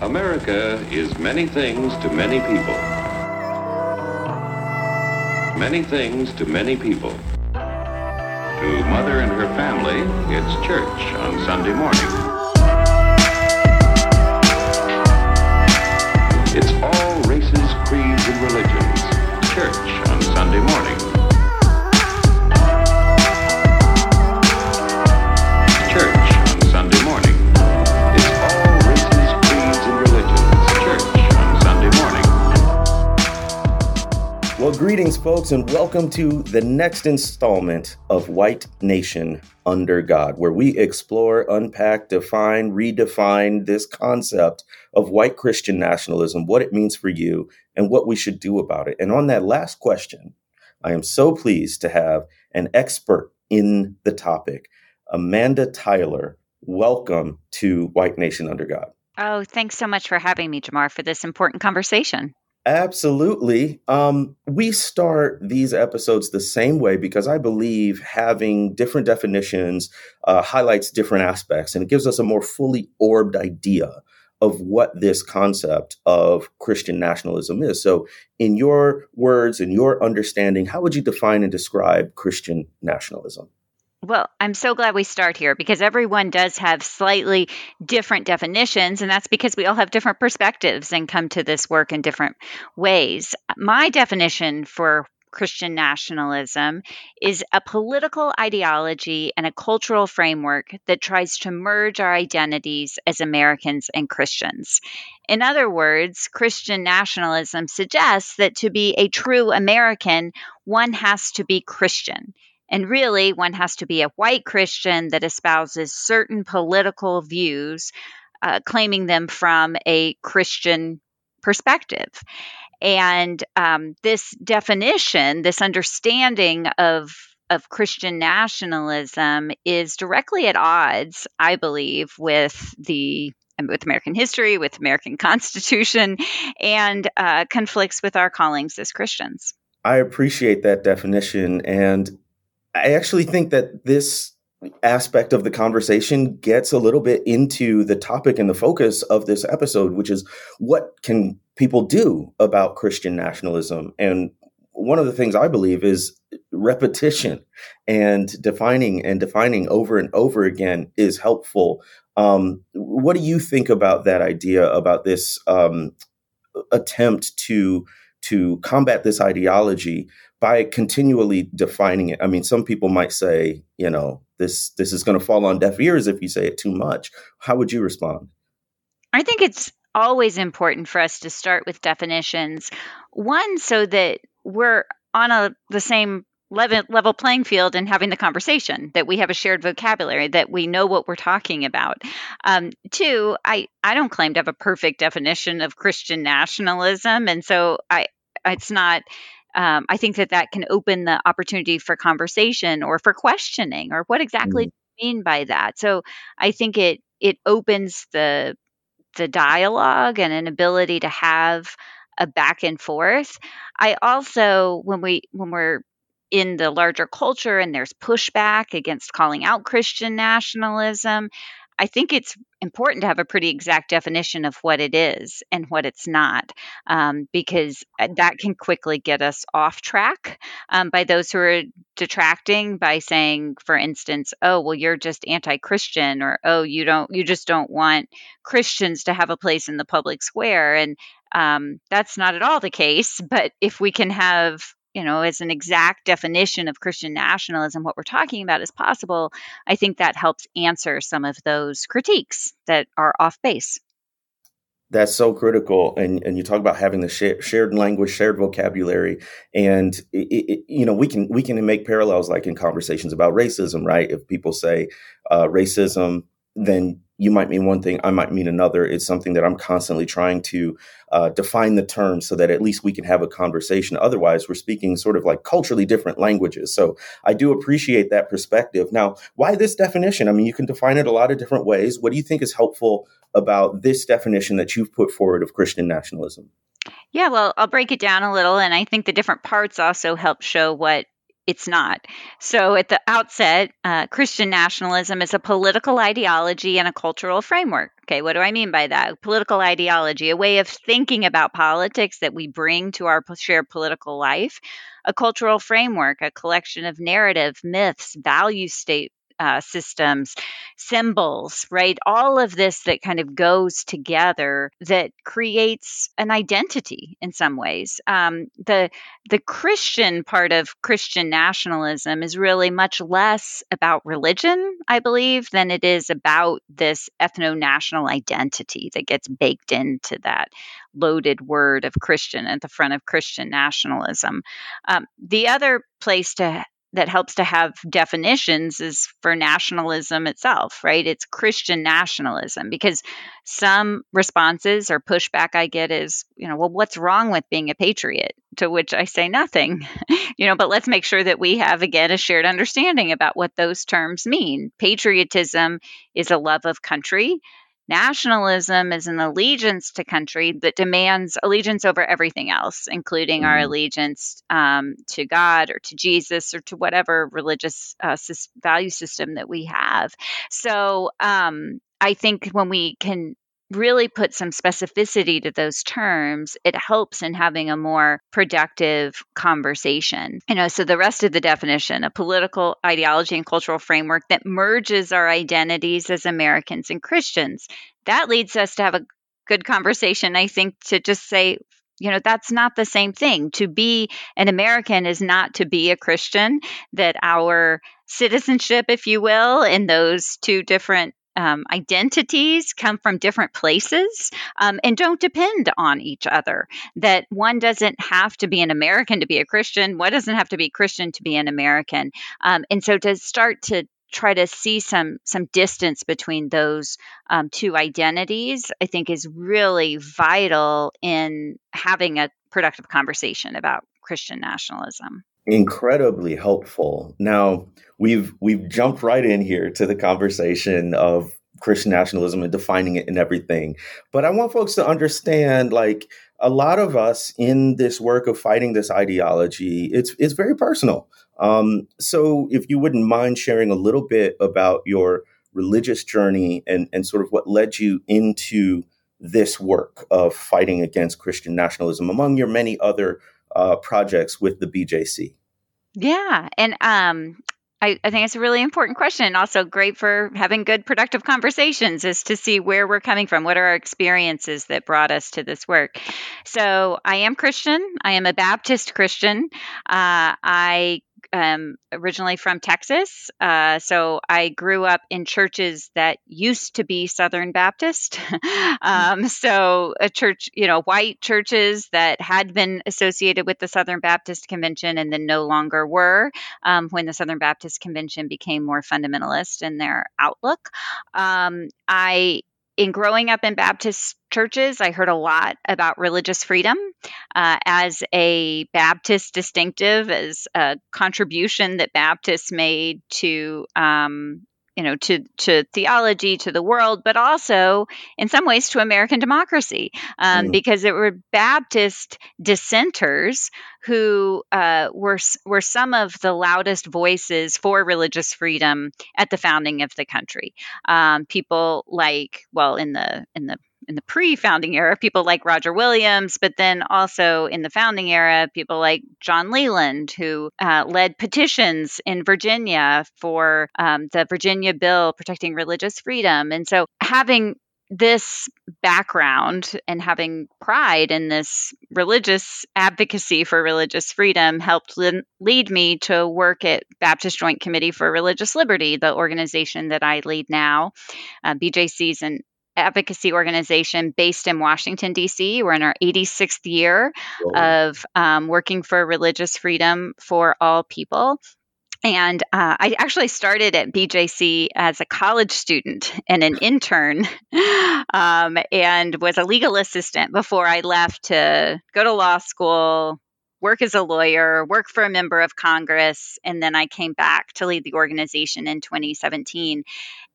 America is many things to many people. Many things to many people. To Mother and her family, it's church on Sunday morning. It's all races, creeds, and religions. Church on Sunday morning. Greetings, folks, and welcome to the next installment of White Nation Under God, where we explore, unpack, define, redefine this concept of white Christian nationalism, what it means for you, and what we should do about it. And on that last question, I am so pleased to have an expert in the topic, Amanda Tyler. Welcome to White Nation Under God. Oh, thanks so much for having me, Jemar, for this important conversation. Absolutely. Um, we start these episodes the same way because I believe having different definitions uh, highlights different aspects and it gives us a more fully orbed idea of what this concept of Christian nationalism is. So, in your words and your understanding, how would you define and describe Christian nationalism? Well, I'm so glad we start here because everyone does have slightly different definitions, and that's because we all have different perspectives and come to this work in different ways. My definition for Christian nationalism is a political ideology and a cultural framework that tries to merge our identities as Americans and Christians. In other words, Christian nationalism suggests that to be a true American, one has to be Christian. And really, one has to be a white Christian that espouses certain political views, uh, claiming them from a Christian perspective. And um, this definition, this understanding of of Christian nationalism is directly at odds, I believe, with the with American history, with American Constitution, and uh, conflicts with our callings as Christians. I appreciate that definition, and I actually think that this aspect of the conversation gets a little bit into the topic and the focus of this episode, which is what can people do about Christian nationalism? And one of the things I believe is repetition and defining and defining over and over again is helpful. Um, what do you think about that idea about this um, attempt to to combat this ideology by continually defining it? I mean, some people might say, you know, this this is going to fall on deaf ears if you say it too much. How would you respond? I think it's always important for us to start with definitions. One, so that we're on a the same level, level playing field and having the conversation that we have a shared vocabulary that we know what we're talking about um, two i i don't claim to have a perfect definition of christian nationalism and so i it's not um, I think that that can open the opportunity for conversation or for questioning or what exactly mm. do you mean by that. So I think it it opens the the dialogue and an ability to have a back and forth. I also when we when we're in the larger culture and there's pushback against calling out Christian nationalism, I think it's important to have a pretty exact definition of what it is and what it's not, um, because uh, that can quickly get us off track um, by those who are detracting by saying, for instance, "Oh, well, you're just anti-Christian," or "Oh, you don't, you just don't want Christians to have a place in the public square," and um, that's not at all the case. But if we can have you know, as an exact definition of Christian nationalism, what we're talking about is possible, I think that helps answer some of those critiques that are off base. That's so critical, and and you talk about having the shared language, shared vocabulary, and it, it, you know we can we can make parallels like in conversations about racism, right? If people say uh, racism, then you might mean one thing, I might mean another. It's something that I'm constantly trying to uh, define the term so that at least we can have a conversation. Otherwise, we're speaking sort of like culturally different languages. So I do appreciate that perspective. Now, why this definition? I mean, you can define it a lot of different ways. What do you think is helpful about this definition that you've put forward of Christian nationalism? Yeah, well, I'll break it down a little. And I think the different parts also help show what it's not. So, at the outset, uh, Christian nationalism is a political ideology and a cultural framework. Okay, what do I mean by that? Political ideology, a way of thinking about politics that we bring to our shared political life, a cultural framework, a collection of narrative, myths, value state uh, systems, symbols, right? All of this that kind of goes together that creates an identity in some ways. Um, the the Christian part of Christian nationalism is really much less about religion, I believe, than it is about this ethno national identity that gets baked into that loaded word of Christian at the front of Christian nationalism. Um, the other place to that helps to have definitions is for nationalism itself, right? It's Christian nationalism because some responses or pushback I get is, you know, well, what's wrong with being a patriot? To which I say nothing, you know, but let's make sure that we have, again, a shared understanding about what those terms mean. Patriotism is a love of country. Nationalism is an allegiance to country that demands allegiance over everything else, including mm-hmm. our allegiance um, to God or to Jesus or to whatever religious uh, value system that we have. So um, I think when we can really put some specificity to those terms, it helps in having a more productive conversation. You know, so the rest of the definition, a political ideology and cultural framework that merges our identities as Americans and Christians, that leads us to have a good conversation, I think, to just say, you know, that's not the same thing. To be an American is not to be a Christian, that our citizenship, if you will, in those two different um, identities come from different places um, and don't depend on each other. That one doesn't have to be an American to be a Christian, one doesn't have to be Christian to be an American. Um, and so to start to try to see some some distance between those um, two identities, I think is really vital in having a productive conversation about Christian nationalism incredibly helpful. Now we've we've jumped right in here to the conversation of Christian nationalism and defining it and everything. But I want folks to understand like a lot of us in this work of fighting this ideology, it's it's very personal. Um, so if you wouldn't mind sharing a little bit about your religious journey and, and sort of what led you into this work of fighting against Christian nationalism among your many other uh, projects with the BJC? Yeah, and um, I, I, think it's a really important question. And also great for having good, productive conversations is to see where we're coming from. What are our experiences that brought us to this work? So I am Christian. I am a Baptist Christian. Uh, I um, originally from Texas. Uh, so I grew up in churches that used to be Southern Baptist. um, so a church, you know, white churches that had been associated with the Southern Baptist Convention and then no longer were um, when the Southern Baptist Convention became more fundamentalist in their outlook. Um, I in growing up in Baptist churches, I heard a lot about religious freedom uh, as a Baptist distinctive, as a contribution that Baptists made to um, you know to to theology to the world but also in some ways to american democracy um, mm. because it were baptist dissenters who uh, were were some of the loudest voices for religious freedom at the founding of the country um, people like well in the in the in the pre-founding era, people like Roger Williams, but then also in the founding era, people like John Leland, who uh, led petitions in Virginia for um, the Virginia bill protecting religious freedom. And so having this background and having pride in this religious advocacy for religious freedom helped lead me to work at Baptist Joint Committee for Religious Liberty, the organization that I lead now. Uh, BJC is an advocacy organization based in Washington, D.C. We're in our 86th year Whoa. of um, working for religious freedom for all people. And uh, I actually started at BJC as a college student and an intern, um, and was a legal assistant before I left to go to law school, work as a lawyer, work for a member of Congress, and then I came back to lead the organization in 2017.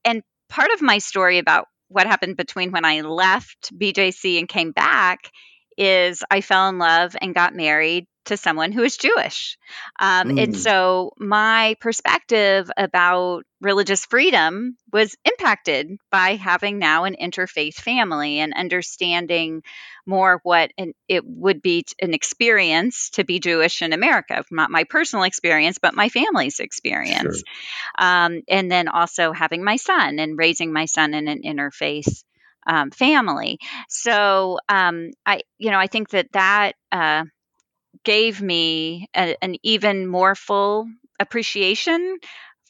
And part of my story about what happened between when I left BJC and came back is I fell in love and got married to someone who is Jewish. Um, mm. And so my perspective about religious freedom was impacted by having now an interfaith family and understanding more what an, it would be an experience to be Jewish in America. Not my personal experience, but my family's experience. Sure. Um, and then also having my son and raising my son in an interfaith um, family. So um, I, you know, I think that that uh, gave me a, an even more full appreciation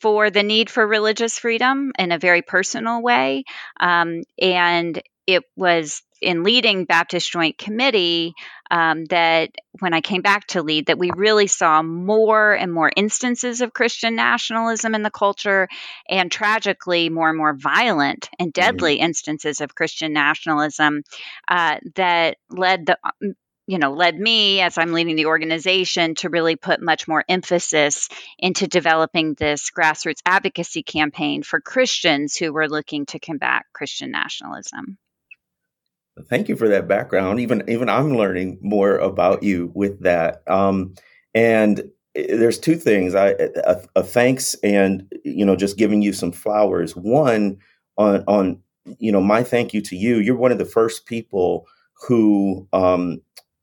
for the need for religious freedom in a very personal way. Um, and it was in leading Baptist Joint Committee um, that when I came back to lead, that we really saw more and more instances of Christian nationalism in the culture, and tragically, more and more violent and mm-hmm. deadly mm-hmm. instances of Christian nationalism uh, that led the you know, led me as I'm leading the organization to really put much more emphasis into developing this grassroots advocacy campaign for Christians who were looking to combat Christian nationalism. Thank you for that background. Even even I'm learning more about you with that. Um, and eh, there's two things. I a, a thanks and you know just giving you some flowers. One on on you know my thank you to you. You're one of the first people who um,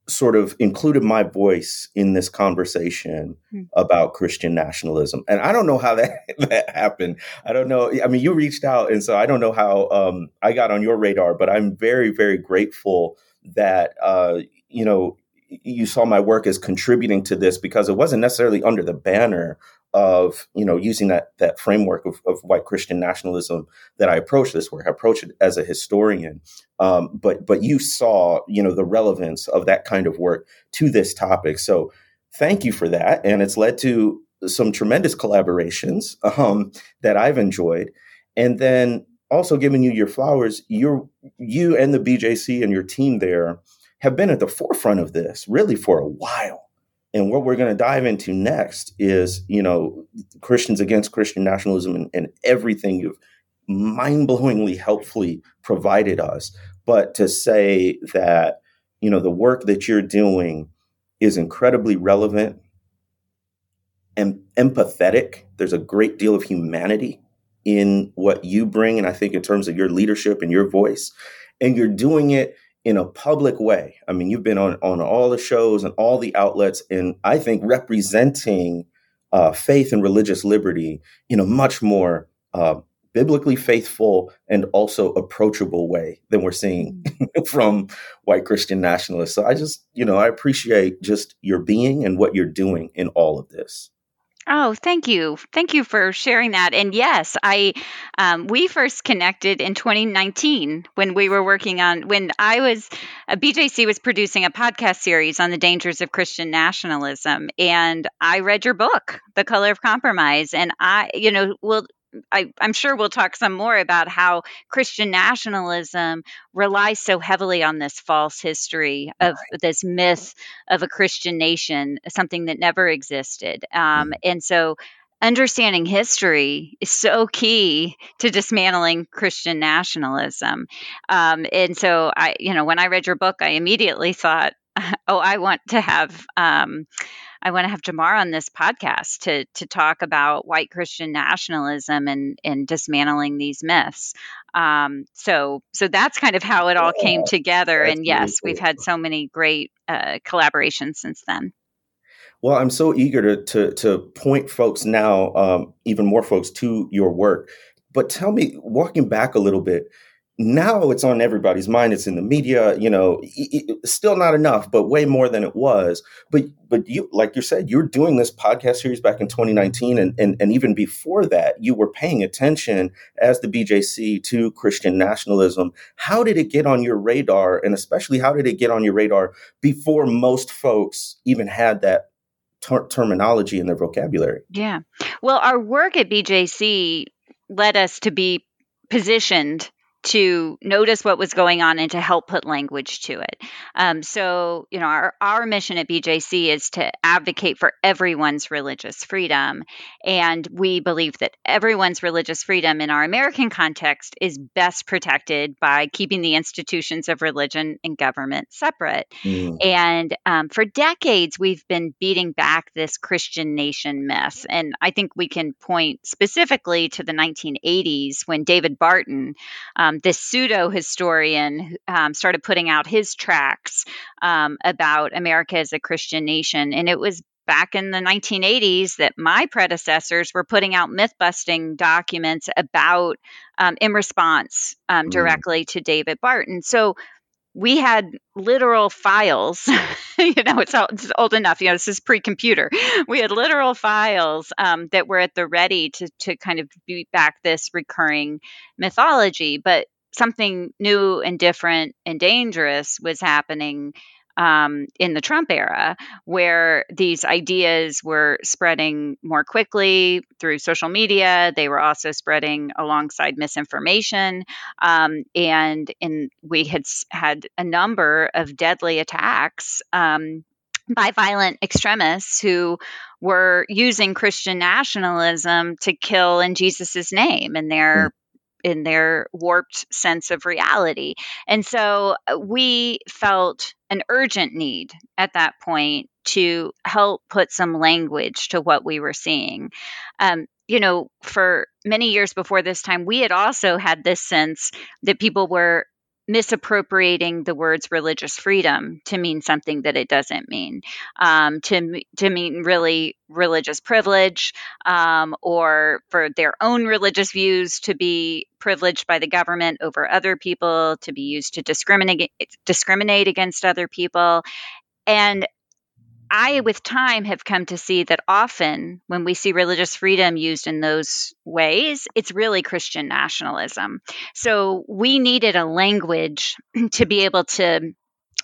sort of included my voice in this conversation mm-hmm. about Christian nationalism. And I don't know how that, that happened. I don't know. I mean, you reached out, and so I don't know how um, I got on your radar, but I'm very, very grateful that, uh, you know, you saw my work as contributing to this because it wasn't necessarily under the banner of you know using that that framework of, of white Christian nationalism that I approach this work. I approach it as a historian, um, but but you saw you know the relevance of that kind of work to this topic. So thank you for that, and it's led to some tremendous collaborations um, that I've enjoyed, and then also giving you your flowers. You you and the BJC and your team there have been at the forefront of this really for a while and what we're going to dive into next is, you know, Christians against Christian nationalism and, and everything you've mind blowingly helpfully provided us. But to say that, you know, the work that you're doing is incredibly relevant and empathetic. There's a great deal of humanity in what you bring. And I think in terms of your leadership and your voice, and you're doing it in a public way. I mean, you've been on on all the shows and all the outlets, and I think representing uh, faith and religious liberty in a much more uh, biblically faithful and also approachable way than we're seeing mm-hmm. from white Christian nationalists. So I just, you know, I appreciate just your being and what you're doing in all of this. Oh, thank you. Thank you for sharing that. And yes, I um, we first connected in 2019 when we were working on when I was uh, BJC was producing a podcast series on the dangers of Christian nationalism, and I read your book, The Color of Compromise, and I, you know, will I, am sure we'll talk some more about how Christian nationalism relies so heavily on this false history of right. this myth of a Christian nation, something that never existed. Um, mm. And so, understanding history is so key to dismantling Christian nationalism. Um, and so, I, you know, when I read your book, I immediately thought, oh, I want to have. Um, I want to have Jemar on this podcast to to talk about white Christian nationalism and and dismantling these myths. Um, so so that's kind of how it all came together. and yes, we've had so many great uh, collaborations since then. Well, I'm so eager to to, to point folks now, um, even more folks, to your work. But tell me, walking back a little bit, now it's on everybody's mind it's in the media you know it, still not enough but way more than it was. But but you like you said you're doing this podcast series back in 2019 and, and and even before that you were paying attention as the bjc to christian nationalism. How did it get on your radar and especially how did it get on your radar before most folks even had that ter- terminology in their vocabulary? Yeah. Well our work at bjc led us to be positioned to notice what was going on and to help put language to it. Um, so, you know, our, our mission at BJC is to advocate for everyone's religious freedom. And we believe that everyone's religious freedom in our American context is best protected by keeping the institutions of religion and government separate. Mm. And um, for decades, we've been beating back this Christian nation myth. And I think we can point specifically to the 1980s when David Barton, um, um, this pseudo historian um, started putting out his tracks um, about America as a Christian nation. And it was back in the 1980s that my predecessors were putting out myth busting documents about um, in response um, mm. directly mm. to David Barton. So we had literal files. you know, it's, old, it's old enough. You know, this is pre-computer. We had literal files um, that were at the ready to to kind of beat back this recurring mythology. But something new and different and dangerous was happening um, in the Trump era, where these ideas were spreading more quickly through social media. They were also spreading alongside misinformation, um, and in we had had a number of deadly attacks. Um, by violent extremists who were using Christian nationalism to kill in Jesus' name in their mm in their warped sense of reality. And so uh, we felt an urgent need at that point to help put some language to what we were seeing. Um, you know, for many years before this time, we had also had this sense that people were misappropriating the words religious freedom to mean something that it doesn't mean, um, to to mean really religious privilege, um, or for their own religious views to be privileged by the government over other people, to be used to discriminate discriminate against other people, and I, with time, have come to see that often when we see religious freedom used in those ways, it's really Christian nationalism. So we needed a language to be able to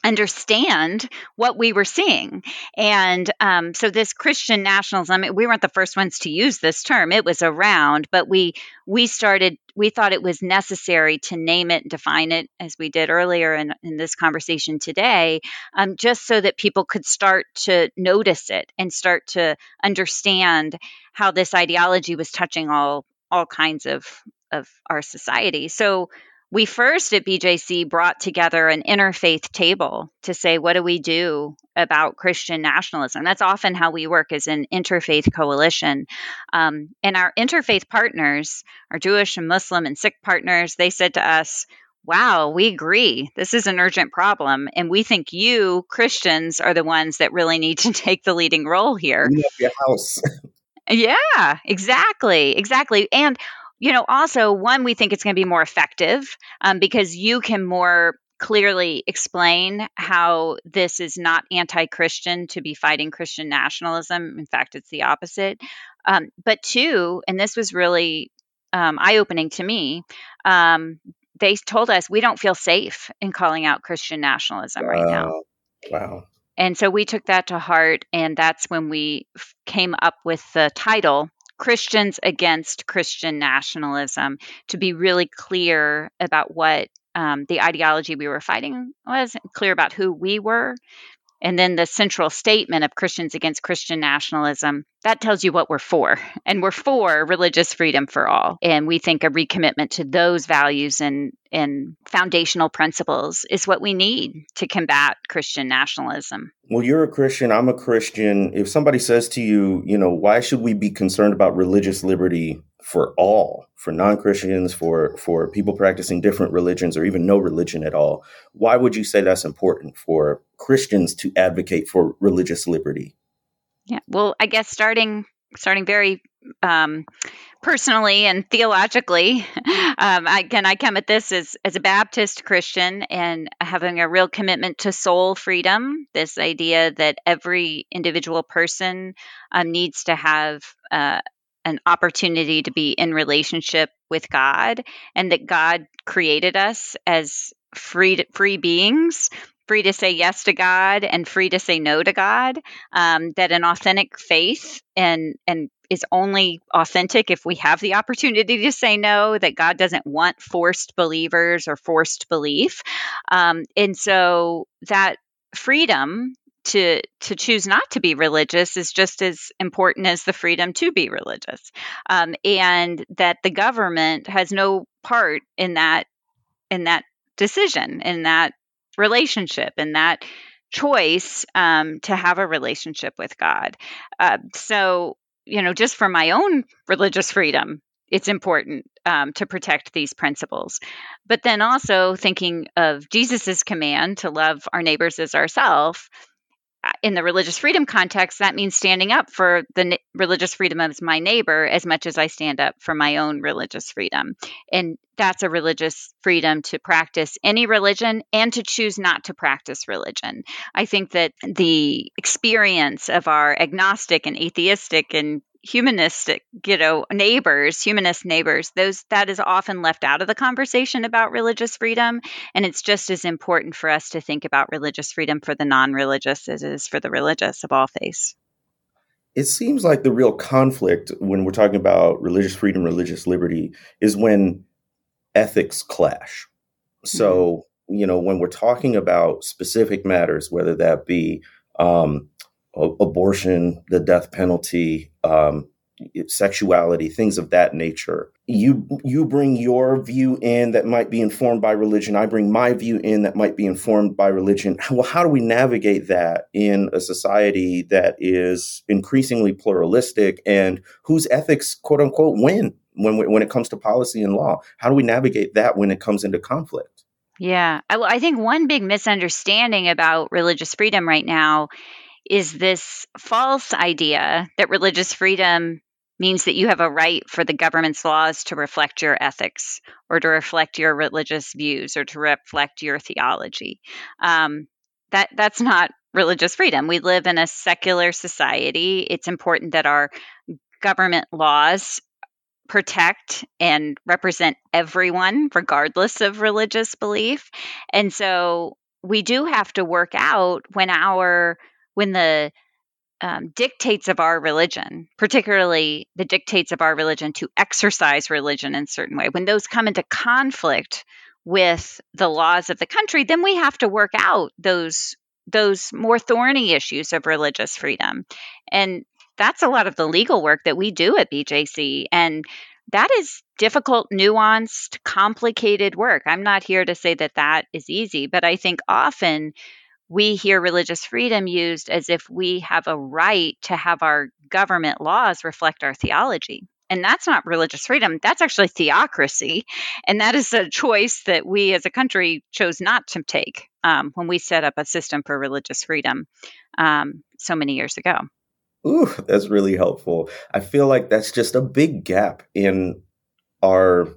understand what we were seeing. And um, so this Christian nationalism, we weren't the first ones to use this term. It was around, but we we started we thought it was necessary to name it define it as we did earlier in, in this conversation today, um, just so that people could start to notice it and start to understand how this ideology was touching all all kinds of of our society. So we first at BJC brought together an interfaith table to say, what do we do about Christian nationalism? That's often how we work as an interfaith coalition. Um, and our interfaith partners, our Jewish and Muslim and Sikh partners, they said to us, wow, we agree. This is an urgent problem. And we think you, Christians, are the ones that really need to take the leading role here. Your house. yeah, exactly. Exactly. And you know, also, one, we think it's going to be more effective um, because you can more clearly explain how this is not anti Christian to be fighting Christian nationalism. In fact, it's the opposite. Um, but two, and this was really um, eye opening to me, um, they told us we don't feel safe in calling out Christian nationalism right now. Wow. And so we took that to heart, and that's when we f- came up with the title Christians against Christian nationalism to be really clear about what um, the ideology we were fighting was, clear about who we were, and then the central statement of Christians against Christian nationalism, that tells you what we're for. And we're for religious freedom for all. And we think a recommitment to those values and, and foundational principles is what we need to combat Christian nationalism. Well, you're a Christian, I'm a Christian. If somebody says to you, you know, why should we be concerned about religious liberty for all, for non-Christians, for for people practicing different religions or even no religion at all. Why would you say that's important for Christians to advocate for religious liberty? Yeah, well, I guess starting starting very um, personally and theologically, um, again, I come at this as, as a Baptist Christian and having a real commitment to soul freedom. This idea that every individual person um, needs to have uh, an opportunity to be in relationship with God and that God created us as free free beings free to say yes to God and free to say no to God um, that an authentic faith and and is only authentic if we have the opportunity to say no, that God doesn't want forced believers or forced belief. Um, and so that freedom to to choose not to be religious is just as important as the freedom to be religious um, and that the government has no part in that in that decision in that relationship in that choice um, to have a relationship with god uh, so you know just for my own religious freedom it's important um, to protect these principles. But then also thinking of Jesus's command to love our neighbors as ourselves, Uh, in the religious freedom context, that means standing up for the religious freedom of my neighbor as much as I stand up for my own religious freedom. And that's a religious freedom to practice any religion and to choose not to practice religion. I think that the experience of our agnostic and atheistic and humanistic, you know, neighbors, humanist neighbors, those that is often left out of the conversation about religious freedom. And it's just as important for us to think about religious freedom for the non-religious as it is for the religious of all faiths. It seems like the real conflict when we're talking about religious freedom, religious liberty, is when ethics clash. So, mm-hmm. you know, when we're talking about specific matters, whether that be um, abortion, the death penalty, um, sexuality, things of that nature. You you bring your view in that might be informed by religion. I bring my view in that might be informed by religion. Well, how do we navigate that in a society that is increasingly pluralistic and whose ethics, quote unquote, win when when it comes to policy and law? How do we navigate that when it comes into conflict? Yeah, I, I think one big misunderstanding about religious freedom right now is this false idea that religious freedom means that you have a right for the government's laws to reflect your ethics or to reflect your religious views or to reflect your theology. Um, that that's not religious freedom. We live in a secular society. It's important that our government laws protect and represent everyone, regardless of religious belief. And so we do have to work out when our when the um, dictates of our religion, particularly the dictates of our religion to exercise religion in a certain way, when those come into conflict with the laws of the country, then we have to work out those those more thorny issues of religious freedom. And that's a lot of the legal work that we do at BJC. And that is difficult, nuanced, complicated work. I'm not here to say that that is easy, but I think often we hear religious freedom used as if we have a right to have our government laws reflect our theology. And that's not religious freedom. That's actually theocracy. And that is a choice that we as a country chose not to take um, when we set up a system for religious freedom um, so many years ago. Ooh, that's really helpful. I feel like that's just a big gap in our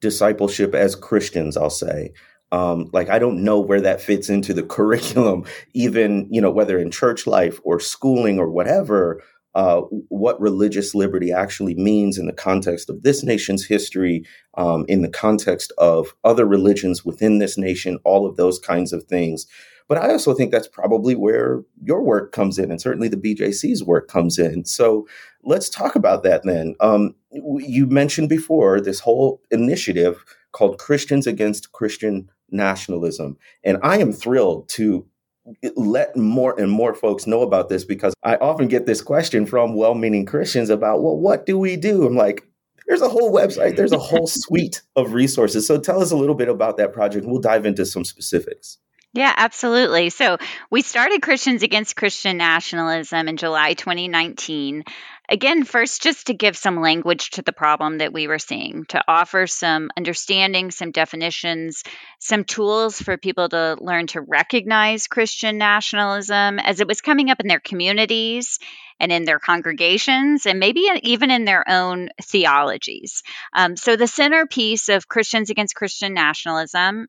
discipleship as Christians, I'll say. Um, like I don't know where that fits into the curriculum, even you know whether in church life or schooling or whatever. Uh, what religious liberty actually means in the context of this nation's history, um, in the context of other religions within this nation, all of those kinds of things. But I also think that's probably where your work comes in, and certainly the BJC's work comes in. So let's talk about that then. Um, you mentioned before this whole initiative called Christians Against Christian nationalism. And I am thrilled to let more and more folks know about this because I often get this question from well meaning Christians about, well, what do we do? I'm like, there's a whole website, there's a whole suite of resources. So tell us a little bit about that project. We'll dive into some specifics. Yeah, absolutely. So we started Christians Against Christian Nationalism in July 2019. Again, first, just to give some language to the problem that we were seeing, to offer some understanding, some definitions, some tools for people to learn to recognize Christian nationalism as it was coming up in their communities and in their congregations, and maybe even in their own theologies. Um, so, the centerpiece of Christians Against Christian Nationalism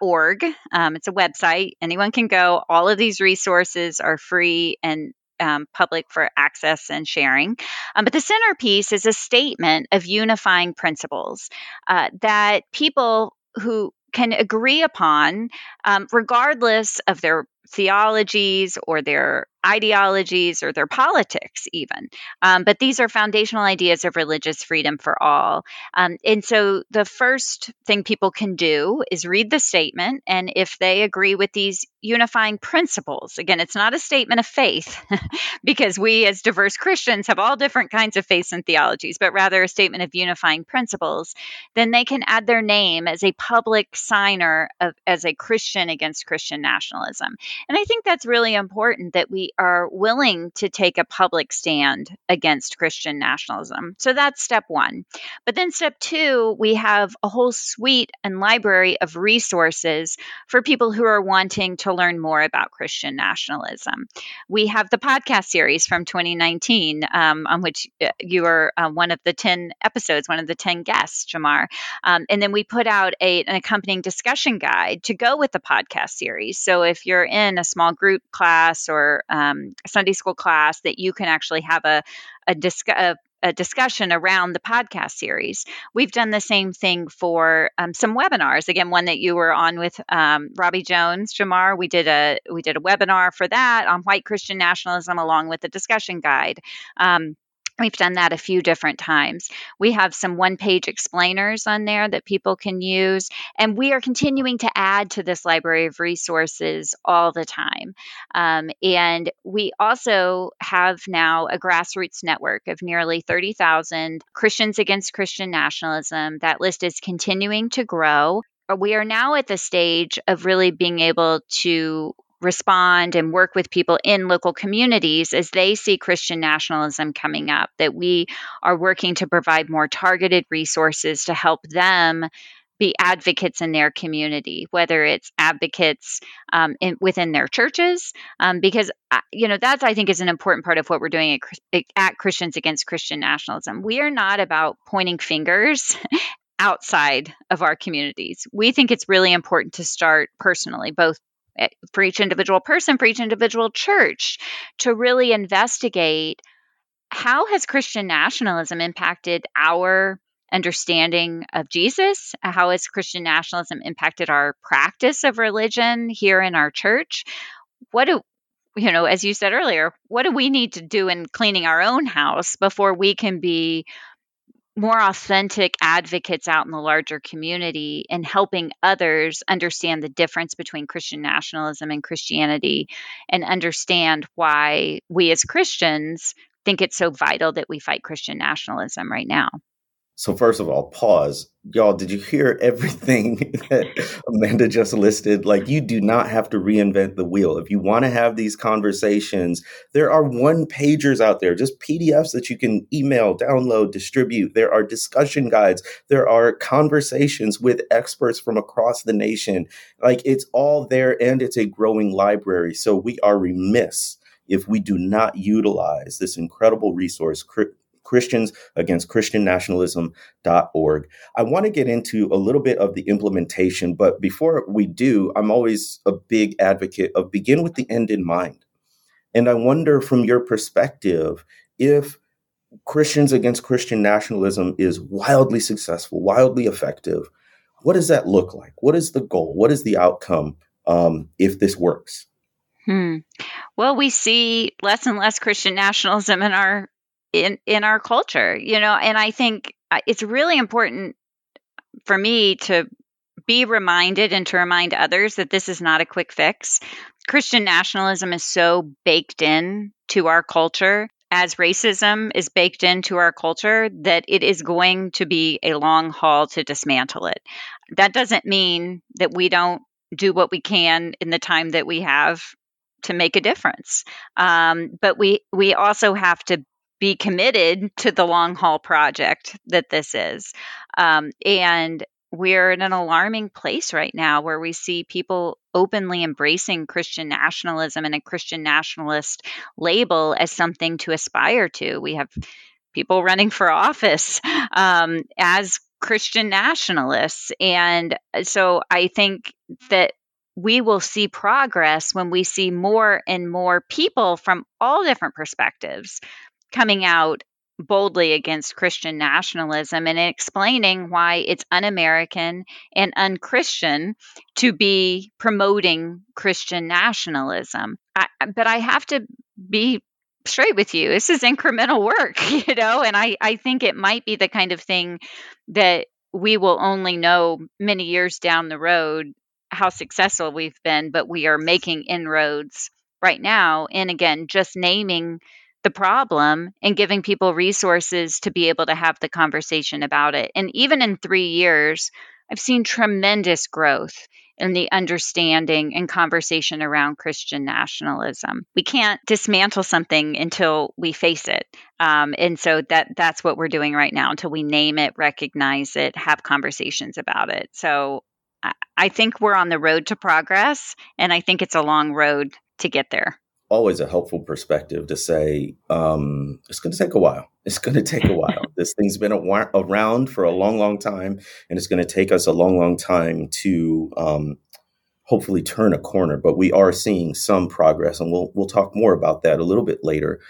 org. Um, it's a website. Anyone can go. All of these resources are free and um, public for access and sharing. Um, but the centerpiece is a statement of unifying principles uh, that people who can agree upon, um, regardless of their theologies or their ideologies or their politics, even. Um, but these are foundational ideas of religious freedom for all. Um, and so the first thing people can do is read the statement. And if they agree with these unifying principles, again, it's not a statement of faith because we as diverse Christians have all different kinds of faiths and theologies, but rather a statement of unifying principles, then they can add their name as a public signer of as a Christian against Christian nationalism. And I think that's really important that we are willing to take a public stand against Christian nationalism. So that's step one. But then step two, we have a whole suite and library of resources for people who are wanting to learn more about Christian nationalism. We have the podcast series from 2019, um, on which uh, you are uh, one of the 10 episodes, one of the 10 guests, Jemar. Um, and then we put out a, an accompanying discussion guide to go with the podcast series. So if you're in a small group class or um, Sunday school class, that you can actually have a, a, discuss, a a discussion around the podcast series. We've done the same thing for um, some webinars. Again, one that you were on with um, Robbie Jones, Jemar. We did a we did a webinar for that on white Christian nationalism, along with the discussion guide. Um, We've done that a few different times. We have some one page explainers on there that people can use. And we are continuing to add to this library of resources all the time. Um, and we also have now a grassroots network of nearly 30,000 Christians against Christian nationalism. That list is continuing to grow we are now at the stage of really being able to respond and work with people in local communities as they see Christian nationalism coming up, that we are working to provide more targeted resources to help them be advocates in their community, whether it's advocates um, in, within their churches, um, because uh, you know that's I think is an important part of what we're doing at, at Christians Against Christian Nationalism. We are not about pointing fingers outside of our communities. We think it's really important to start personally, both for each individual person, for each individual church, to really investigate how has Christian nationalism impacted our understanding of Jesus? How has Christian nationalism impacted our practice of religion here in our church? What do you know, as you said earlier, what do we need to do in cleaning our own house before we can be more authentic advocates out in the larger community and helping others understand the difference between Christian nationalism and Christianity and understand why we as Christians think it's so vital that we fight Christian nationalism right now. So, first of all, pause. Y'all, did you hear everything that Amanda just listed? Like, you do not have to reinvent the wheel. If you want to have these conversations, there are one pagers out there, just PDFs that you can email, download, distribute. There are discussion guides. There are conversations with experts from across the nation. Like, it's all there and it's a growing library. So, we are remiss if we do not utilize this incredible resource, Christians Against Christian Nationalism.org. I want to get into a little bit of the implementation, but before we do, I'm always a big advocate of begin with the end in mind. And I wonder from your perspective if Christians Against Christian Nationalism is wildly successful, wildly effective. What does that look like? What is the goal? What is the outcome um, if this works? Hmm. Well, we see less and less Christian nationalism in our in in our culture you know and i think uh, it's really important for me to be reminded and to remind others that this is not a quick fix christian nationalism is so baked in to our culture as racism is baked into our culture that it is going to be a long haul to dismantle it that doesn't mean that we don't do what we can in the time that we have to make a difference. Um, but we we also have to be committed to the long haul project that this is. Um, and we're in an alarming place right now where we see people openly embracing Christian nationalism and a Christian nationalist label as something to aspire to. We have people running for office um, as Christian nationalists. And so I think that we will see progress when we see more and more people from all different perspectives coming out boldly against Christian nationalism and explaining why it's un American and unchristian to be promoting Christian nationalism. I, but I have to be straight with you. This is incremental work, you know, and I, I think it might be the kind of thing that we will only know many years down the road how successful we've been, but we are making inroads right now. And again, just naming the problem and giving people resources to be able to have the conversation about it. And even in three years, I've seen tremendous growth in the understanding and conversation around Christian nationalism. We can't dismantle something until we face it, um, and so that that's what we're doing right now until we name it, recognize it, have conversations about it. So I, I think we're on the road to progress, and I think it's a long road to get there always a helpful perspective to say um, it's going to take a while. It's going to take a while. this thing's been a, around for a long, long time, and it's going to take us a long, long time to um, hopefully turn a corner. But we are seeing some progress, and we'll we'll talk more about that a little bit later.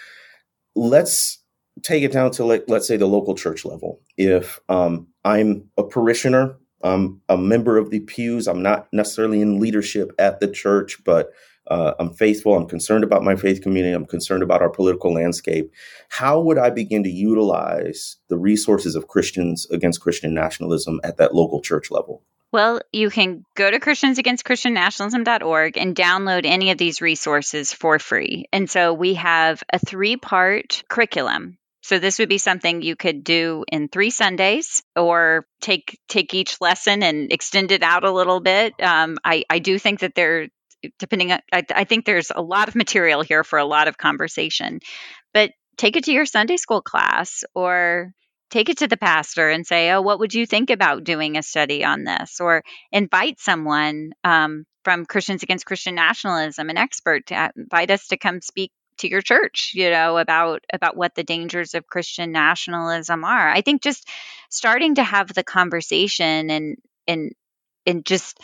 Let's take it down to like let's say the local church level. If um, I'm a parishioner, I'm a member of the pews. I'm not necessarily in leadership at the church, but uh, I'm faithful. I'm concerned about my faith community. I'm concerned about our political landscape. How would I begin to utilize the resources of Christians against Christian nationalism at that local church level? Well, you can go to christiansagainstchristiannationalism.org and download any of these resources for free. And so we have a three part curriculum so this would be something you could do in three Sundays, or take take each lesson and extend it out a little bit. Um, I I do think that there depending on, I, I think there's a lot of material here for a lot of conversation, but take it to your Sunday school class or take it to the pastor and say, Oh, what would you think about doing a study on this? Or invite someone um, from Christians Against Christian Nationalism, an expert, to invite us to come speak to your church you know about about what the dangers of christian nationalism are i think just starting to have the conversation and and and just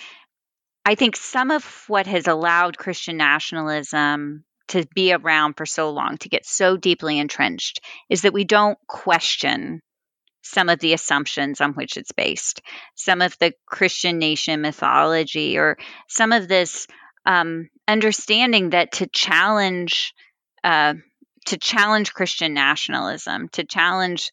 I think some of what has allowed Christian nationalism to be around for so long, to get so deeply entrenched, is that we don't question some of the assumptions on which it's based, some of the Christian nation mythology, or some of this um, understanding that to challenge uh, to challenge Christian nationalism, to challenge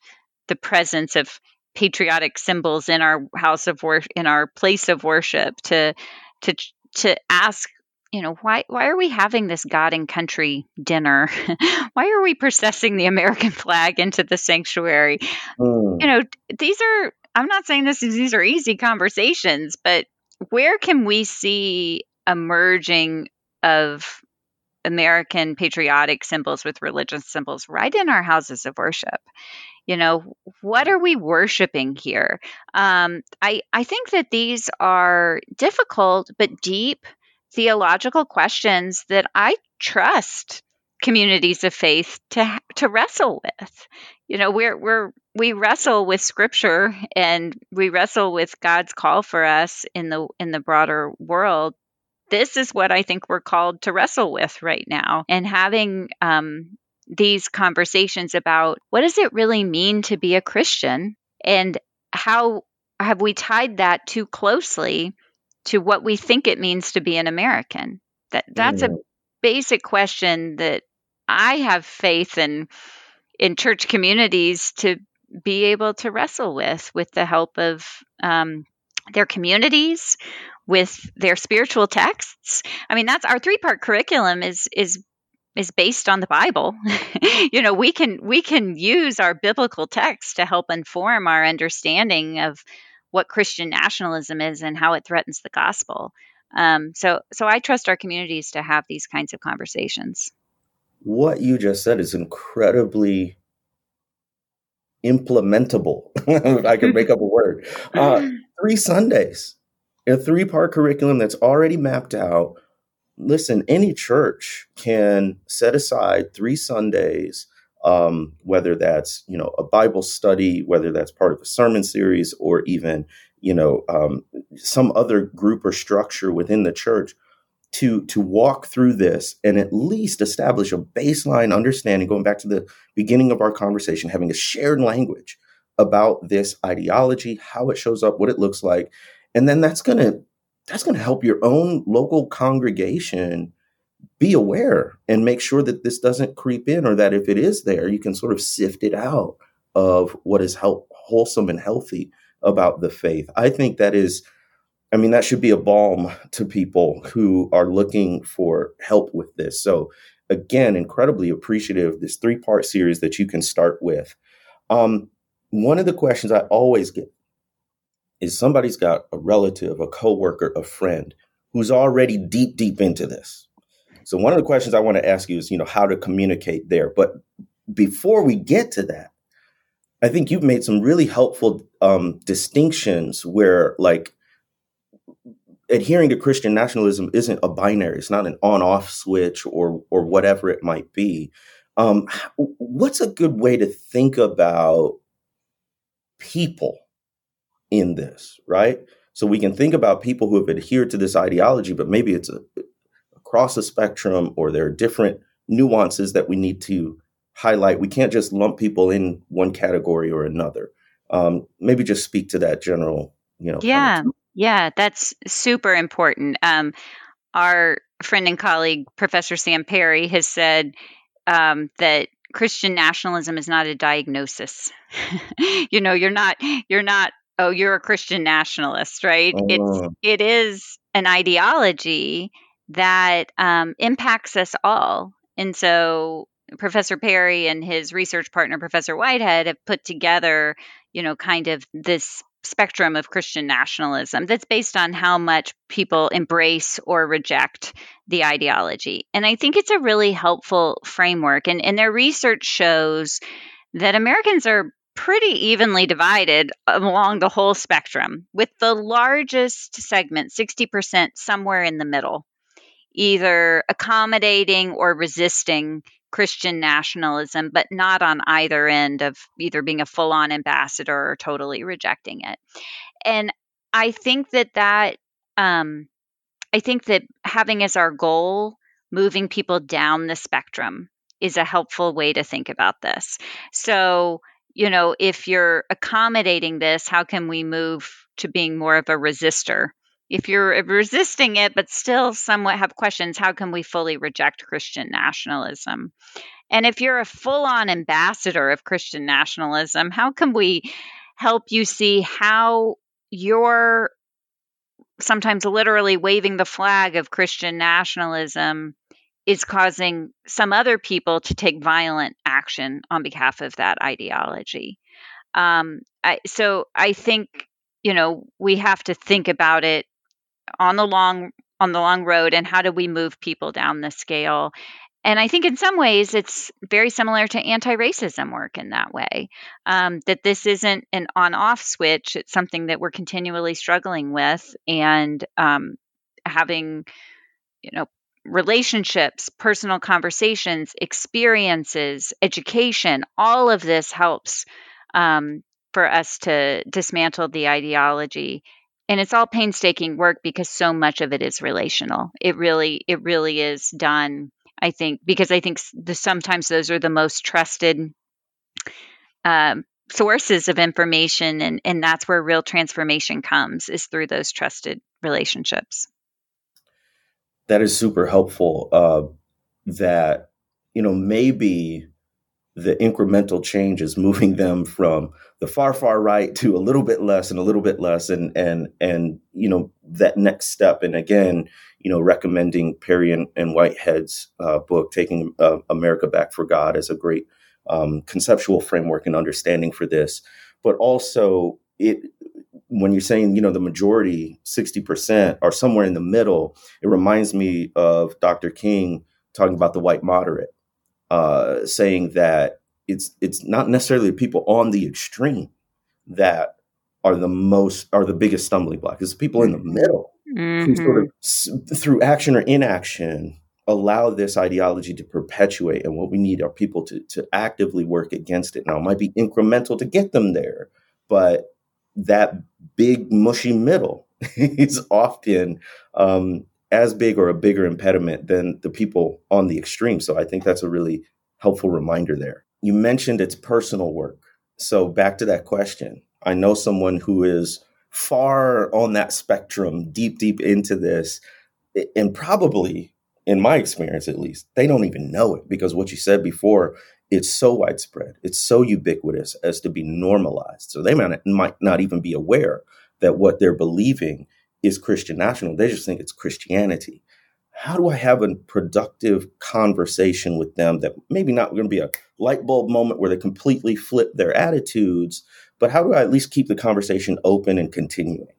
the presence of patriotic symbols in our house of worship, in our place of worship, to to to ask you know why why are we having this god and country dinner? Why are we processing the american flag into the sanctuary? Mm. you know these are i'm not saying this is these are easy conversations but where can we see a merging of american patriotic symbols with religious symbols right in our houses of worship you know what are we worshiping here? Um, i i think that these are difficult but deep theological questions that i trust communities of faith to to wrestle with. You know we're we're we wrestle with scripture and we wrestle with god's call for us in the in the broader world. This is what i think we're called to wrestle with right now. And having um, these conversations about what does it really mean to be a Christian and how have we tied that too closely to what we think it means to be an American? That that's mm. a basic question that I have faith in in church communities to be able to wrestle with with the help of um, their communities with their spiritual texts i mean that's our three part curriculum is is is based on the Bible. you know, we can we can use our biblical text to help inform our understanding of what Christian nationalism is and how it threatens the gospel. Um, so, so I trust our communities to have these kinds of conversations. What you just said is incredibly implementable. I can make up a word. Uh, three Sundays, a three part curriculum that's already mapped out listen, any church can set aside three Sundays, um, whether that's you know a Bible study, whether that's part of a sermon series, or even you know um, some other group or structure within the church to to walk through this and at least establish a baseline understanding. Going back to the beginning of our conversation, having a shared language about this ideology, how it shows up, what it looks like, and then that's going to that's going to help your own local congregation be aware and make sure that this doesn't creep in or that if it is there, you can sort of sift it out of what is help, wholesome and healthy about the faith. I think that is, I mean, that should be a balm to people who are looking for help with this. So, again, incredibly appreciative this three part series that you can start with. Um, one of the questions I always get is somebody's got a relative, a coworker, a friend who's already deep, deep into this. So one of the questions I want to ask you is, you know, how to communicate there. But before we get to that, I think you've made some really helpful um, distinctions where, like, adhering to Christian nationalism isn't a binary; it's not an on-off switch or or whatever it might be. Um, what's a good way to think about people in this, right? So we can think about people who have adhered to this ideology, but maybe it's a, across the spectrum or there are different nuances that we need to highlight. We can't just lump people in one category or another. Um, maybe just speak to that general, you know. Yeah, of yeah, that's super important. Um, our friend and colleague, Professor Sam Perry, has said um, that Christian nationalism is not a diagnosis. you know, you're not you're not oh you're a Christian nationalist, right? It's oh. it is an ideology that um, impacts us all, and so Professor Perry and his research partner, Professor Whitehead, have put together, you know, kind of this spectrum of Christian nationalism that's based on how much people embrace or reject the ideology. And I think it's a really helpful framework. And, and their research shows that Americans are pretty evenly divided along the whole spectrum, with the largest segment, 60%, somewhere in the middle, either accommodating or resisting Christian nationalism, but not on either end of either being a full on ambassador or totally rejecting it. And I think that that, um, I think that having as our goal moving people down the spectrum is a helpful way to think about this. So, you know, if you're accommodating this, how can we move to being more of a resistor? If you're resisting it, but still somewhat have questions, how can we fully reject Christian nationalism? And if you're a full on ambassador of Christian nationalism, how can we help you see how you're sometimes literally waving the flag of Christian nationalism is causing some other people to take violent action on behalf of that ideology. Um, I, so I think you know we have to think about it on the long on the long road and how do we move people down the scale and I think in some ways it's very similar to anti racism work in that way. Um, that this isn't an on off switch, it's something that we're continually struggling with and um, having, you know, relationships, personal conversations, experiences, education, all of this helps um, for us to dismantle the ideology and it's all painstaking work because so much of it is relational it really it really is done I think, because I think the, sometimes those are the most trusted um, sources of information, and, and that's where real transformation comes is through those trusted relationships. That is super helpful. Uh, that you know maybe the incremental change is moving them from the far far right to a little bit less and a little bit less and and and you know that next step and again you know recommending perry and, and whitehead's uh, book taking uh, america back for god as a great um, conceptual framework and understanding for this but also it when you're saying you know the majority 60% are somewhere in the middle it reminds me of dr king talking about the white moderate uh, saying that it's it's not necessarily the people on the extreme that are the most are the biggest stumbling block. It's the people in the middle mm-hmm. who sort of through action or inaction allow this ideology to perpetuate. And what we need are people to to actively work against it. Now it might be incremental to get them there, but that big mushy middle is often um, as big or a bigger impediment than the people on the extreme. So I think that's a really helpful reminder there. You mentioned it's personal work. So back to that question. I know someone who is far on that spectrum, deep, deep into this, and probably in my experience at least, they don't even know it because what you said before, it's so widespread, it's so ubiquitous as to be normalized. So they might, might not even be aware that what they're believing is Christian national. They just think it's Christianity. How do I have a productive conversation with them that maybe not going to be a light bulb moment where they completely flip their attitudes, but how do I at least keep the conversation open and continuing?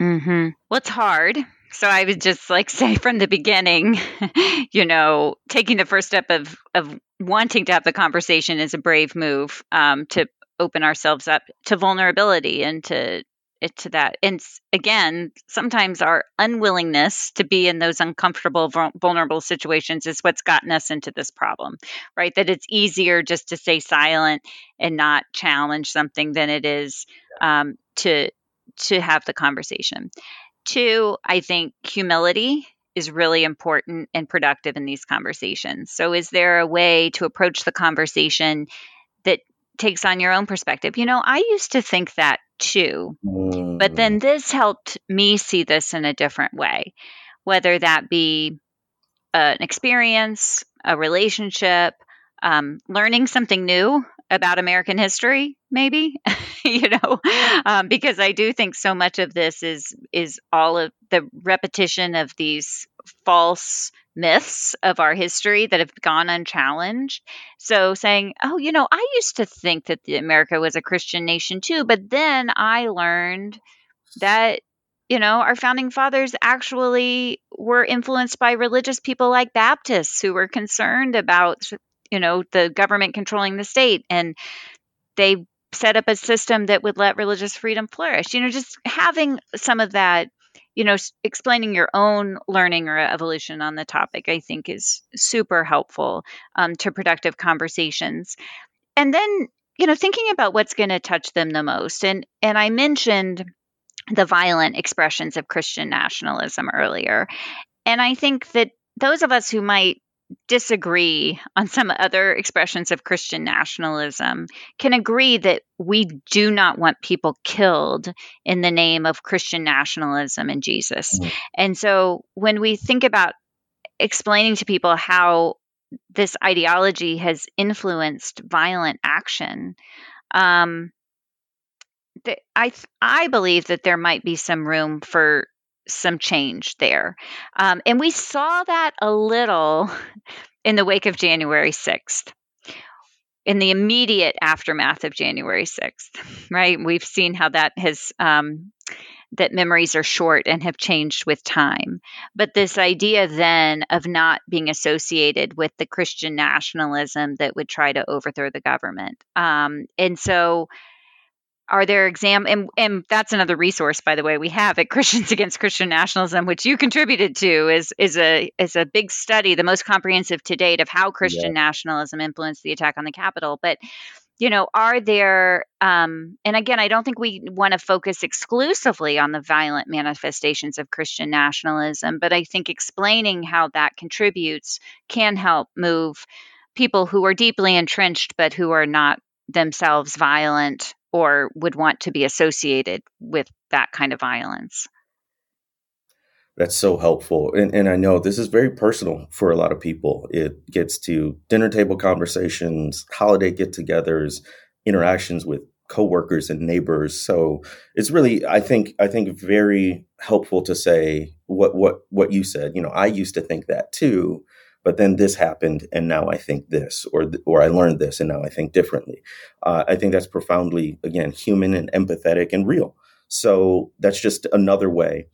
Mm-hmm. Well, it's hard so I would just like say from the beginning, you know, taking the first step of of wanting to have the conversation is a brave move um, to open ourselves up to vulnerability and to it to that. And again, sometimes our unwillingness to be in those uncomfortable, vulnerable situations is what's gotten us into this problem, right? That it's easier just to stay silent and not challenge something than it is um, to to have the conversation. Two, I think humility is really important and productive in these conversations. So, is there a way to approach the conversation that takes on your own perspective? You know, I used to think that too, mm. but then this helped me see this in a different way, whether that be an experience, a relationship, um, learning something new about American history, maybe, you know, um, because I do think so much of this is is all of the repetition of these false myths of our history that have gone unchallenged. So saying, oh, you know, I used to think that America was a Christian nation too, but then I learned that you know, our founding fathers actually were influenced by religious people like Baptists who were concerned about you know, the government controlling the state. And they set up a system that would let religious freedom flourish. You know, just having some of that, you know, explaining your own learning or evolution on the topic, I think is super helpful um, to productive conversations. And then, you know, thinking about what's going to touch them the most. And and I mentioned the violent expressions of Christian nationalism earlier. And I think that those of us who might disagree on some other expressions of Christian nationalism can agree that we do not want people killed in the name of Christian nationalism and Jesus. Mm-hmm. And so when we think about explaining to people how this ideology has influenced violent action, um, I I believe that there might be some room for some change there. Um, and we saw that a little in the wake of January 6th. In the immediate aftermath of January 6th, right? We've seen how that has, um, that memories are short and have changed with time. But this idea then of not being associated with the Christian nationalism that would try to overthrow the government. Um, and so, are there exam and, and that's another resource by the way we have at christians against christian nationalism which you contributed to is is a is a big study the most comprehensive to date of how christian yeah. nationalism influenced the attack on the capitol but you know are there um, and again i don't think we want to focus exclusively on the violent manifestations of christian nationalism but i think explaining how that contributes can help move people who are deeply entrenched but who are not themselves violent or would want to be associated with that kind of violence. That's so helpful. And, and I know this is very personal for a lot of people. It gets to dinner table conversations, holiday get togethers, interactions with coworkers and neighbors. So it's really, I think, I think very helpful to say what, what, what you said. You know, I used to think that too but then this happened and now i think this or or i learned this and now i think differently. Uh, i think that's profoundly again human and empathetic and real. So that's just another way.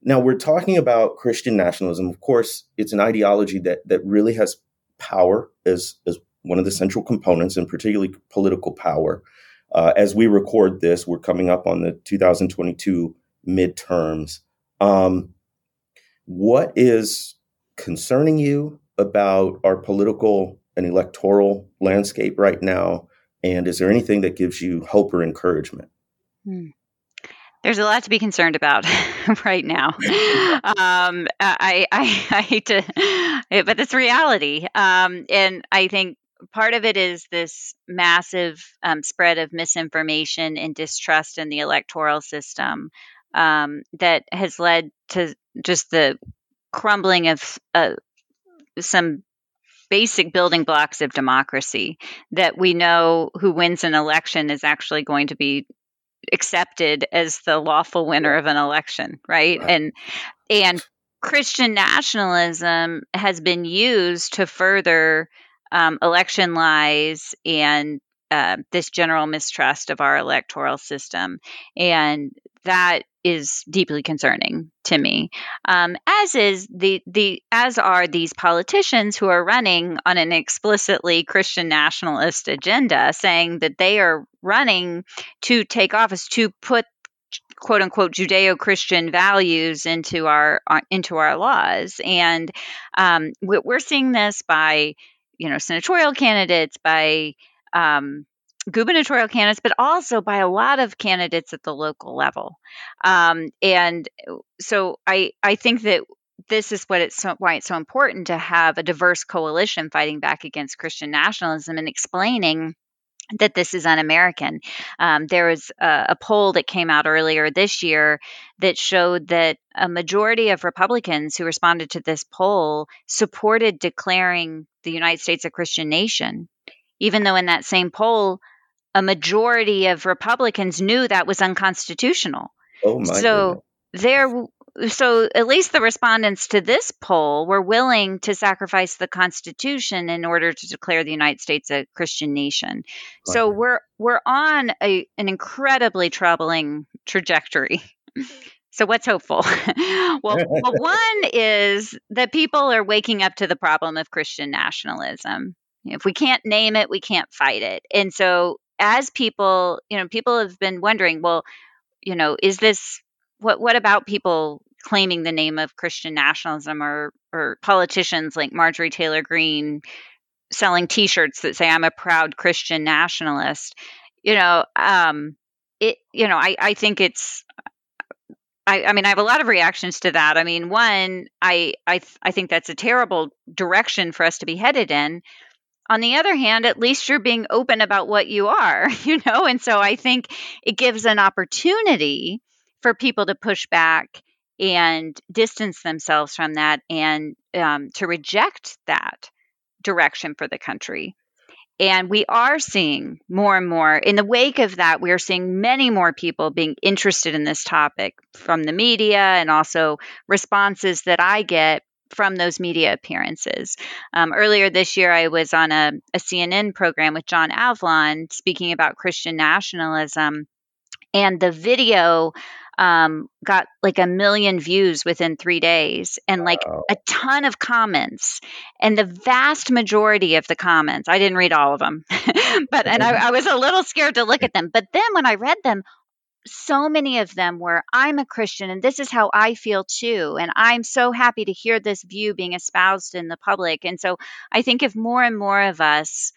Now we're talking about christian nationalism. Of course it's an ideology that that really has power as as one of the central components and particularly political power. Uh, as we record this we're coming up on the 2022 midterms. Um, what is concerning you about our political and electoral landscape right now? And is there anything that gives you hope or encouragement? Hmm. There's a lot to be concerned about right now. Um, I, I, I, hate to, but it's reality. Um, and I think part of it is this massive um, spread of misinformation and distrust in the electoral system um, that has led to just the crumbling of uh, some basic building blocks of democracy that we know who wins an election is actually going to be accepted as the lawful winner of an election, right? right. And and Christian nationalism has been used to further um, election lies and uh, this general mistrust of our electoral system. And that is deeply concerning to me. Um, as is the the as are these politicians who are running on an explicitly Christian nationalist agenda, saying that they are running to take office to put quote unquote Judeo-Christian values into our uh, into our laws, and um, we're seeing this by you know senatorial candidates, by um, gubernatorial candidates, but also by a lot of candidates at the local level. Um, and so I I think that this is what it's so, why it's so important to have a diverse coalition fighting back against Christian nationalism and explaining that this is un-American. Um, there was a, a, poll that came out earlier this year that showed that a majority of Republicans who responded to this poll supported declaring the United States a Christian nation, even though in that same poll a majority of Republicans knew that was unconstitutional. Oh my so goodness. there so at least the respondents to this poll were willing to sacrifice the constitution in order to declare the United States a Christian nation. So we're we're on a, an incredibly troubling trajectory. So what's hopeful? well, well, one is that people are waking up to the problem of Christian nationalism. If we can't name it, we can't fight it. And so as people, you know, people have been wondering, well, you know, is this what what about people claiming the name of Christian nationalism or or politicians like Marjorie Taylor Greene selling T-shirts that say I'm a proud Christian nationalist? You know, um, it. You know, I I think it's. I, I mean, I have a lot of reactions to that. I mean, one, I I I think that's a terrible direction for us to be headed in on the other hand, at least you're being open about what you are, you know? And so I think it gives an opportunity for people to push back and distance themselves from that and um, to reject that direction for the country. And we are seeing more and more, in the wake of that, we are seeing many more people being interested in this topic from the media and also responses that I get from those media appearances. Um, earlier this year, I was on a, a CNN program with John Avlon speaking about Christian nationalism, and the video um, got like a million views within three days and like wow. a ton of comments. And the vast majority of the comments, I didn't read all of them, but and I, I was a little scared to look at them. But then when I read them, so many of them were i'm a christian and this is how i feel too and i'm so happy to hear this view being espoused in the public. And so i think if more and more of us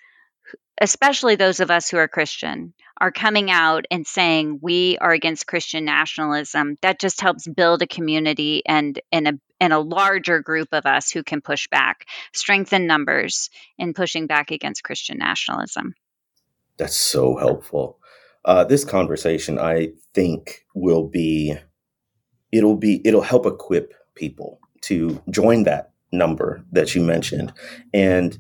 especially those of us who are christian are coming out and saying we are against christian nationalism that just helps build a community and and a and a larger group of us who can push back strengthen numbers in pushing back against christian nationalism. That's so helpful uh, this conversation, I think, will be it'll be it'll help equip people to join that number that you mentioned, and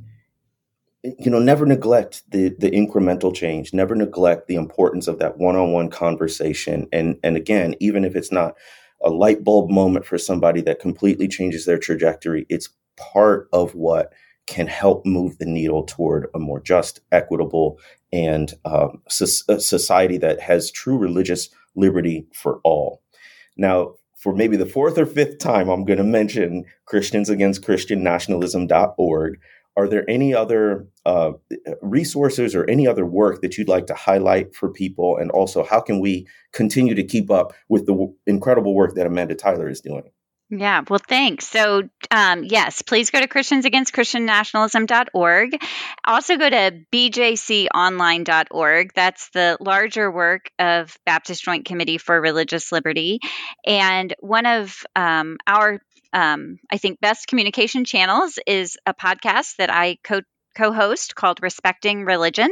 you know, never neglect the the incremental change. Never neglect the importance of that one on one conversation. And and again, even if it's not a light bulb moment for somebody that completely changes their trajectory, it's part of what can help move the needle toward a more just, equitable, and um, so- society that has true religious liberty for all. Now, for maybe the fourth or fifth time, I'm going to mention Christians Against Christian Nationalism.org. Are there any other uh, resources or any other work that you'd like to highlight for people? And also, how can we continue to keep up with the w- incredible work that Amanda Tyler is doing? Yeah, well, thanks. So, um, yes, please go to Christians Against Christian Nationalism.org. Also, go to bjconline.org. That's the larger work of Baptist Joint Committee for Religious Liberty. And one of um, our, um, I think, best communication channels is a podcast that I co co host called Respecting Religion,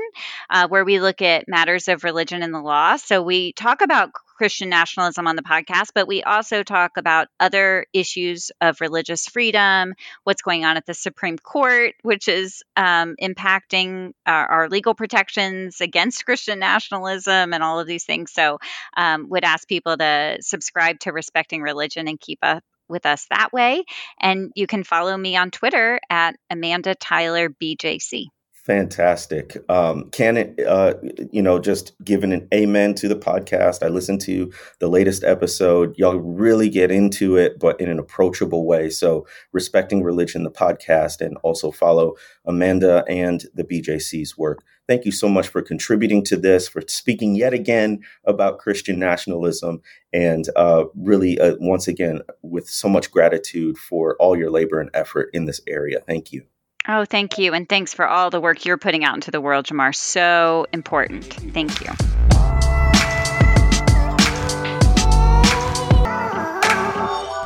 uh, where we look at matters of religion and the law. So we talk about Christian nationalism on the podcast, but we also talk about other issues of religious freedom, what's going on at the Supreme Court, which is um, impacting our, our, legal protections against Christian nationalism and all of these things. So, um, would ask people to subscribe to Respecting Religion and keep up with us that way. And you can follow me on Twitter at Amanda Tyler BJC. Fantastic. Um, can it, uh, you know, just giving an amen to the podcast. I listened to the latest episode. Y'all really get into it, but in an approachable way. So, respecting religion, the podcast, and also follow Amanda and the BJC's work. Thank you so much for contributing to this, for speaking yet again about Christian nationalism, and uh, really, uh, once again, with so much gratitude for all your labor and effort in this area. Thank you. Oh, thank you. And thanks for all the work you're putting out into the world, Jemar. So important. Thank you.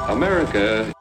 America